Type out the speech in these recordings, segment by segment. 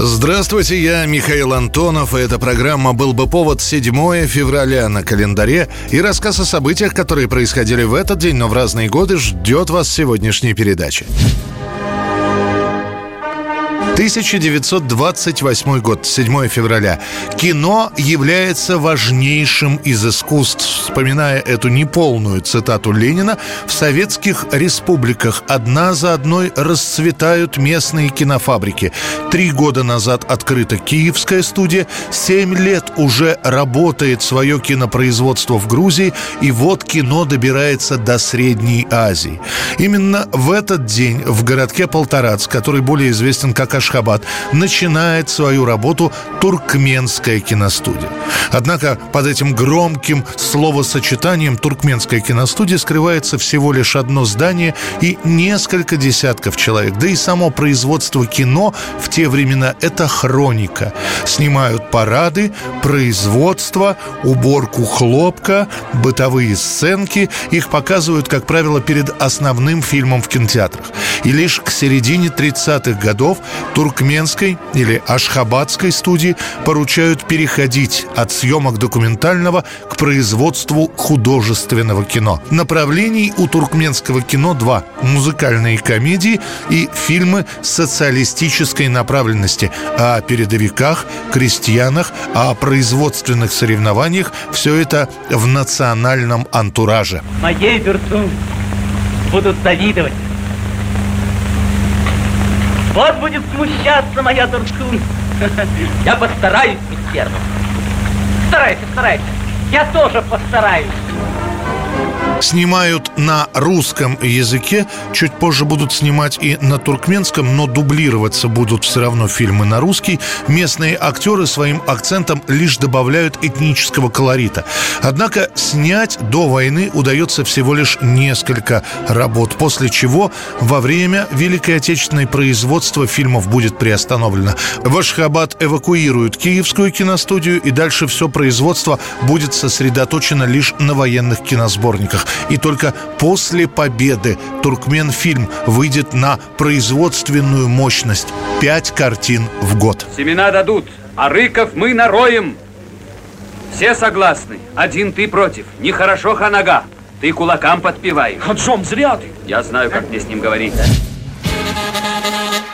Здравствуйте, я Михаил Антонов, и эта программа «Был бы повод» 7 февраля на календаре, и рассказ о событиях, которые происходили в этот день, но в разные годы, ждет вас сегодняшней передаче. 1928 год, 7 февраля. Кино является важнейшим из искусств. Вспоминая эту неполную цитату Ленина, в советских республиках одна за одной расцветают местные кинофабрики. Три года назад открыта Киевская студия, семь лет уже работает свое кинопроизводство в Грузии, и вот кино добирается до Средней Азии. Именно в этот день в городке Полторац, который более известен как Ашхабад, Ашхабад начинает свою работу туркменская киностудия. Однако под этим громким словосочетанием туркменская киностудия скрывается всего лишь одно здание и несколько десятков человек. Да и само производство кино в те времена – это хроника. Снимают парады, производство, уборку хлопка, бытовые сценки. Их показывают, как правило, перед основным фильмом в кинотеатрах. И лишь к середине 30-х годов туркменской или ашхабадской студии поручают переходить от съемок документального к производству художественного кино. Направлений у туркменского кино два – музыкальные комедии и фильмы социалистической направленности о передовиках, крестьянах, о производственных соревнованиях – все это в национальном антураже. Моей Бертун будут завидовать. Вот будет смущаться моя Туркун. Я постараюсь, мистер. Старайся, старайся. Я тоже постараюсь снимают на русском языке, чуть позже будут снимать и на туркменском, но дублироваться будут все равно фильмы на русский. Местные актеры своим акцентом лишь добавляют этнического колорита. Однако снять до войны удается всего лишь несколько работ, после чего во время Великой Отечественной производства фильмов будет приостановлено. В Ашхабад эвакуируют Киевскую киностудию, и дальше все производство будет сосредоточено лишь на военных киносборниках. И только после победы Туркменфильм выйдет на производственную мощность. Пять картин в год. Семена дадут, а рыков мы нароем. Все согласны. Один ты против. Нехорошо, Ханага. Ты кулакам подпеваешь. Хаджом, зря ты. Я знаю, как мне с ним говорить.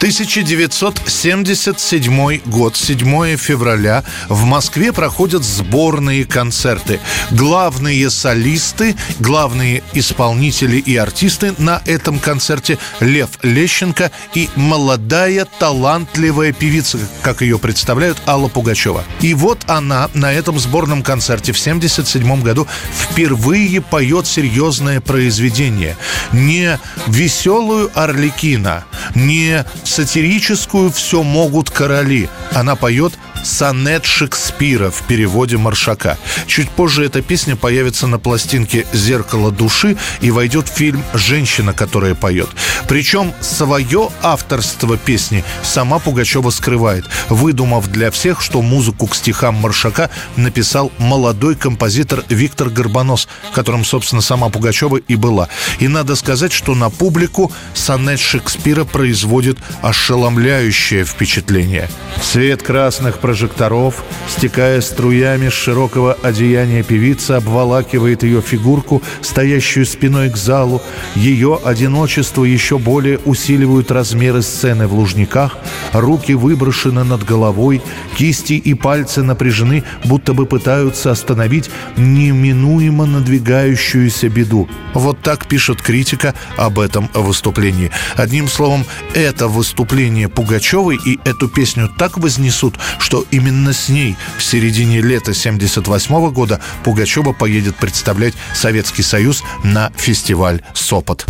1977 год, 7 февраля, в Москве проходят сборные концерты. Главные солисты, главные исполнители и артисты на этом концерте Лев Лещенко и молодая талантливая певица, как ее представляют, Алла Пугачева. И вот она на этом сборном концерте в 1977 году впервые поет серьезное произведение. Не веселую Орликина, не сатирическую «Все могут короли». Она поет сонет Шекспира в переводе Маршака. Чуть позже эта песня появится на пластинке «Зеркало души» и войдет в фильм «Женщина, которая поет». Причем свое авторство песни сама Пугачева скрывает, выдумав для всех, что музыку к стихам Маршака написал молодой композитор Виктор Горбонос, которым, собственно, сама Пугачева и была. И надо сказать, что на публику сонет Шекспира производит ошеломляющее впечатление. Свет красных прожекторов, стекая струями с широкого одеяния певицы, обволакивает ее фигурку, стоящую спиной к залу. Ее одиночество еще более усиливают размеры сцены в Лужниках. Руки выброшены над головой, кисти и пальцы напряжены, будто бы пытаются остановить неминуемо надвигающуюся беду. Вот так пишет критика об этом выступлении. Одним словом, это выступление Пугачевой и эту песню так вознесут, что именно с ней в середине лета 78 года Пугачева поедет представлять Советский Союз на фестиваль «Сопот».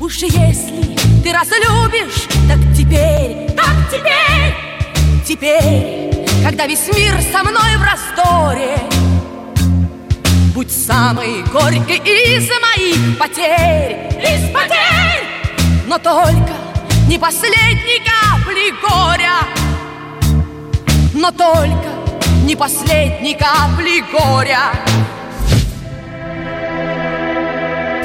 Уж если ты раз любишь, так теперь, так теперь, теперь, когда весь мир со мной в расторе, Быть самой горькой из моих потерь Из потерь Но только не последней капли горя Но только не последней капли горя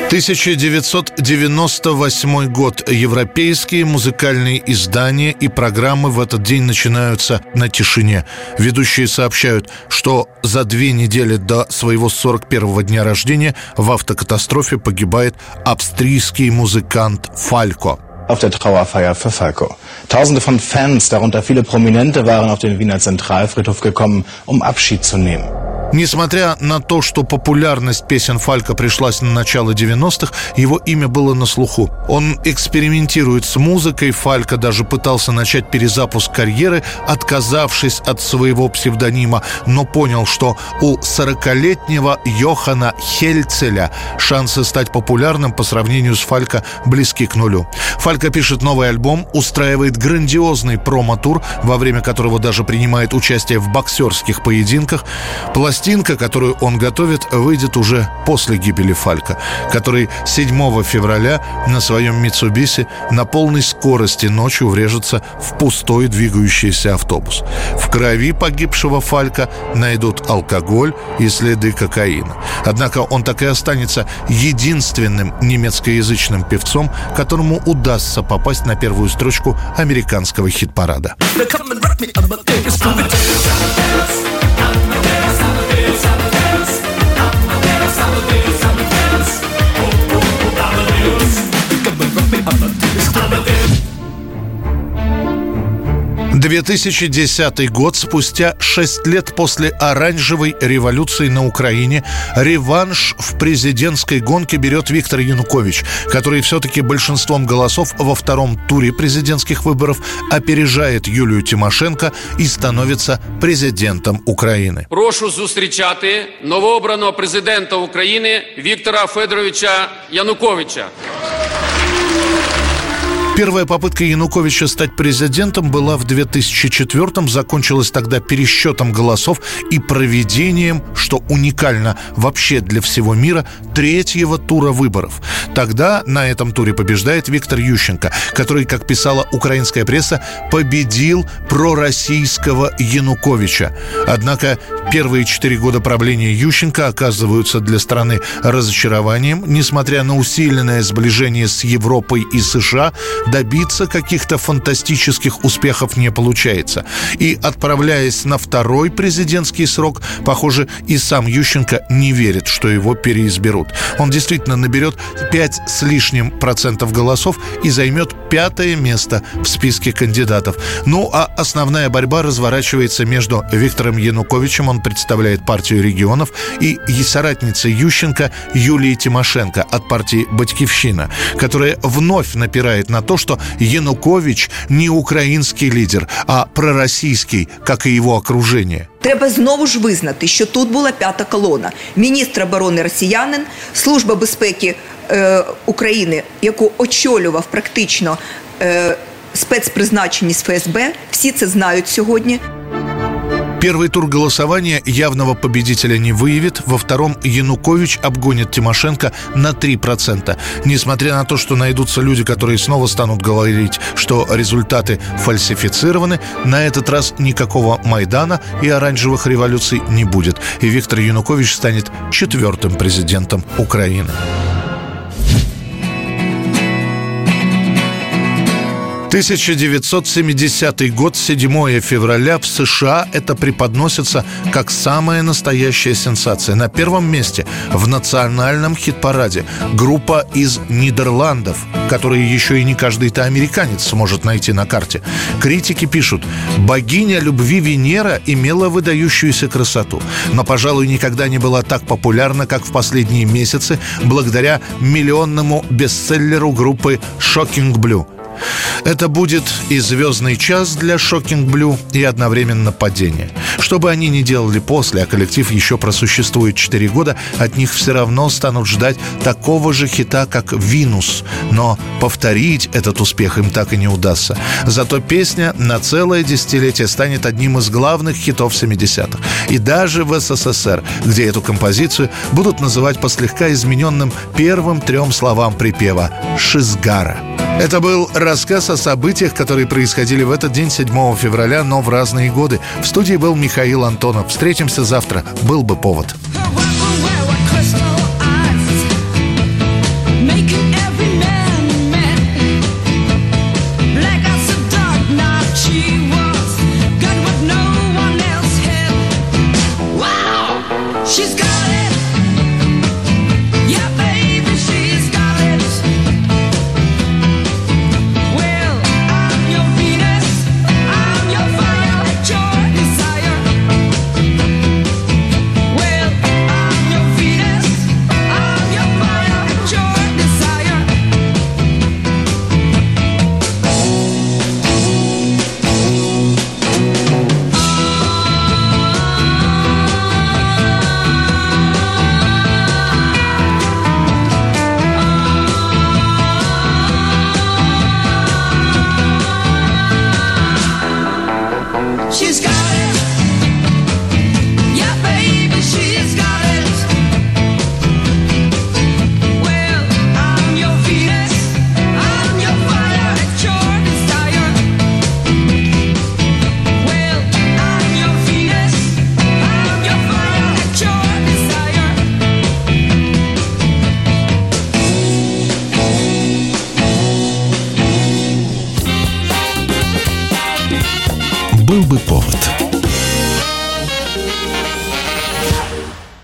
1998 год. Европейские музыкальные издания и программы в этот день начинаются на тишине. Ведущие сообщают, что за две недели до своего 41-го дня рождения в автокатастрофе погибает австрийский музыкант Фалько. Auf der Trauerfeier für Falco. Tausende von Fans, darunter viele Prominente, waren auf den Wiener Zentralfriedhof gekommen, um Abschied zu nehmen. Несмотря на то, что популярность песен Фалька пришлась на начало 90-х, его имя было на слуху. Он экспериментирует с музыкой, Фалька даже пытался начать перезапуск карьеры, отказавшись от своего псевдонима, но понял, что у 40-летнего Йохана Хельцеля шансы стать популярным по сравнению с Фалька близки к нулю. Фалька пишет новый альбом, устраивает грандиозный промо-тур, во время которого даже принимает участие в боксерских поединках. Пластинка, которую он готовит, выйдет уже после гибели Фалька, который 7 февраля на своем Митсубиси на полной скорости ночью врежется в пустой двигающийся автобус. В крови погибшего Фалька найдут алкоголь и следы кокаина. Однако он так и останется единственным немецкоязычным певцом, которому удастся попасть на первую строчку американского хит-парада. 2010 год, спустя 6 лет после оранжевой революции на Украине, реванш в президентской гонке берет Виктор Янукович, который все-таки большинством голосов во втором туре президентских выборов опережает Юлию Тимошенко и становится президентом Украины. Прошу зустрічати новообраного президента України Віктора Федоровича Януковича. Первая попытка Януковича стать президентом была в 2004-м, закончилась тогда пересчетом голосов и проведением, что уникально вообще для всего мира, третьего тура выборов. Тогда на этом туре побеждает Виктор Ющенко, который, как писала украинская пресса, победил пророссийского Януковича. Однако первые четыре года правления Ющенко оказываются для страны разочарованием, несмотря на усиленное сближение с Европой и США, добиться каких-то фантастических успехов не получается. И отправляясь на второй президентский срок, похоже, и сам Ющенко не верит, что его переизберут. Он действительно наберет 5 с лишним процентов голосов и займет пятое место в списке кандидатов. Ну а основная борьба разворачивается между Виктором Януковичем, он представляет партию регионов, и соратницей Ющенко Юлией Тимошенко от партии «Батькивщина», которая вновь напирает на то, что Янукович не украинский лидер, а пророссийский, как и его окружение. Треба знову ж визнати, що тут була п'ята колона. Міністр оборони росіянин, служба безпеки е, України, яку очолював практично е, спецпризначеність ФСБ. Всі це знають сьогодні. Первый тур голосования явного победителя не выявит. Во втором Янукович обгонит Тимошенко на 3%. Несмотря на то, что найдутся люди, которые снова станут говорить, что результаты фальсифицированы, на этот раз никакого Майдана и оранжевых революций не будет. И Виктор Янукович станет четвертым президентом Украины. 1970 год, 7 февраля в США это преподносится как самая настоящая сенсация. На первом месте в национальном хит-параде группа из Нидерландов, которые еще и не каждый-то американец сможет найти на карте. Критики пишут, богиня любви Венера имела выдающуюся красоту, но, пожалуй, никогда не была так популярна, как в последние месяцы, благодаря миллионному бестселлеру группы Shocking Blue – Это будет и звездный час для Шокинг Блю, и одновременно падение. Что бы они ни делали после, а коллектив еще просуществует 4 года, от них все равно станут ждать такого же хита, как «Винус». Но повторить этот успех им так и не удастся. Зато песня на целое десятилетие станет одним из главных хитов 70-х. И даже в СССР, где эту композицию будут называть по слегка измененным первым трем словам припева «Шизгара». Это был рассказ о событиях, которые происходили в этот день, 7 февраля, но в разные годы. В студии был Михаил Антонов. Встретимся завтра. Был бы повод. She's Бы повод.